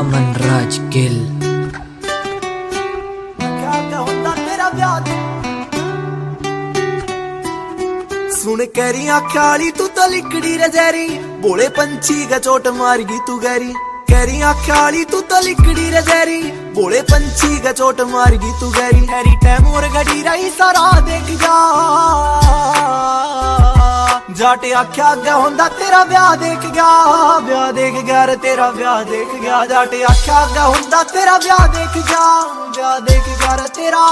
अमन राज गिल। सुन कैरिया ख्याली तू तो लिकड़ी रजैरी बोले पंछी का चोट मारगी तू गैरी। कैरिया ख्याली तू तो लिकड़ी रजैरी बोले पंछी का चोट मारगी तू गैरी। हैरी टैमोर गड़ी रही, सारा देख जा। ਜੱਟ ਆਖਿਆ ਗਾ ਹੁੰਦਾ ਤੇਰਾ ਵਿਆਹ ਦੇਖ ਗਿਆ, ਵਿਆਹ ਦੇਖ ਗਿਆ ਰੇ ਤੇਰਾ ਵਿਆਹ ਦੇਖ ਗਿਆ। ਜੱਟ ਆਖਿਆ ਗਾ ਹੁੰਦਾ ਤੇਰਾ ਵਿਆਹ ਦੇਖ ਗਿਆ, ਵਿਆਹ ਦੇਖ ਗਿਆ ਰੇ ਤੇਰਾ।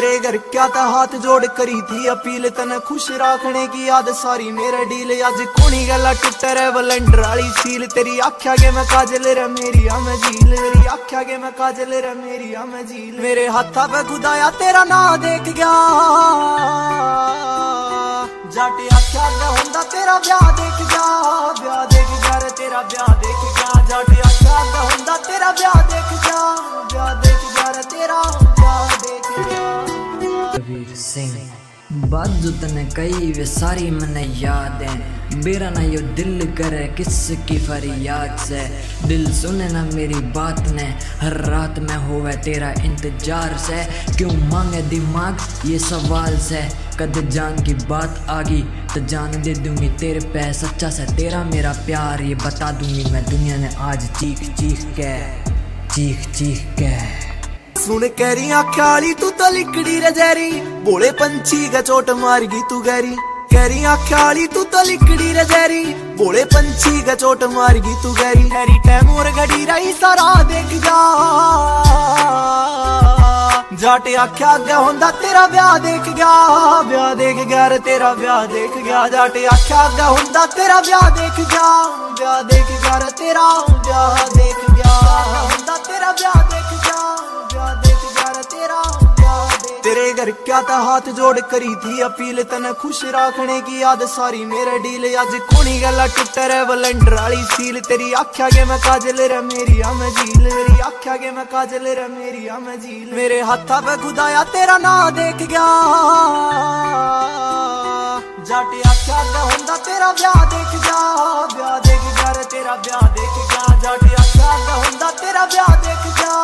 तेरे घर क्या था हाथ जोड़ करी थी अपील तने खुश रखने की याद सारी मेरे डील अज कोनी गला टुटे रे वलेंडर वाली सील तेरी आख्या के मैं काजल रे मेरी आ मैं झील मेरी आख्या के मैं काजल रे मेरी आ मैं झील मेरे हाथा पे खुदाया तेरा ना देख गया जट आख्या गा हुंदा तेरा ब्याह देख बाजू तने कई, वे सारी मन है। मेरा ना यो दिल करे किस की फरियाद से। दिल सुने ना मेरी बात ने, हर रात में होवे तेरा इंतज़ार से। क्यों मांगे दिमाग? ये सवाल से। कद जान की बात आ गई तो जान दे दूँगी तेरे पे सच्चा से तेरा मेरा प्यार, ये बता दूँगी मैं दुनिया ने आज चीख चीख के। चीख चीख के। सुन कह रही आख्या तू तो लिकड़ी रजहरी ਬੋਲੇ ਪੰਛੀ ਗਾ ਚੋਟ ਮਾਰ ਗਈ ਤੂੰ ਗੈਰੀ। ਕਹਿਰੀਆਂ ਖਾਲੀ ਤੂੰ ਤਾਂ ਲਿਕੜੀ ਰਜੈਰੀ। ਬੋਲੇ ਪੰਛੀ ਗਾ ਚੋਟ ਮਾਰ ਗਈ ਤੂੰ ਗੈਰੀ। ਹੈਰੀ ਟੈਮ ਹੋਰ ਗੜੀ ਰਹੀ ਸਾਰਾ ਦੇਖ ਜਾ। ਜੱਟ ਆਖਿਆ ਗਾ ਹੁੰਦਾ ਤੇਰਾ ਵਿਆਹ ਦੇਖ ਗਿਆ। ਵਿਆਹ ਦੇਖ ਗਿਆ ਰੇ ਤੇਰਾ ਵਿਆਹ ਦੇਖ ਗਿਆ। ਜੱਟ ਆਖਿਆ ਗਾ ਹੁੰਦਾ ਤੇਰਾ ਵਿਆਹ ਦੇਖ ਗਿਆ। ਵਿਆਹ ਦੇਖ ਗਿਆ ਰੇ ਤੇਰਾ ਵਿਆਹ ਦੇਖ ਗਿਆ। ਹੁੰਦਾ ਤੇਰਾ ਵਿਆਹ ਦੇਖ ਗਿਆ। घर क्या था हाथ जोड़ करी थी अपील? तने खुश रखने की याद सारी मेरे डील। अज कोनी गला टुटे रे वलेंडर वाली सील। तेरी आख्या के मैं काजल रे, मेरी आ मैं झील मेरी आख्या के मैं काजल रे, मेरी आ मैं झील मेरे हाथा पे खुदाया, तेरा ना देख गया। जट आख्या गा हुंदा, तेरा ब्याह देख जा। ब्याह देख जा तेरा ब्याह देख जा। जट आख्या गा हुंदा, तेरा ब्याह देख जा।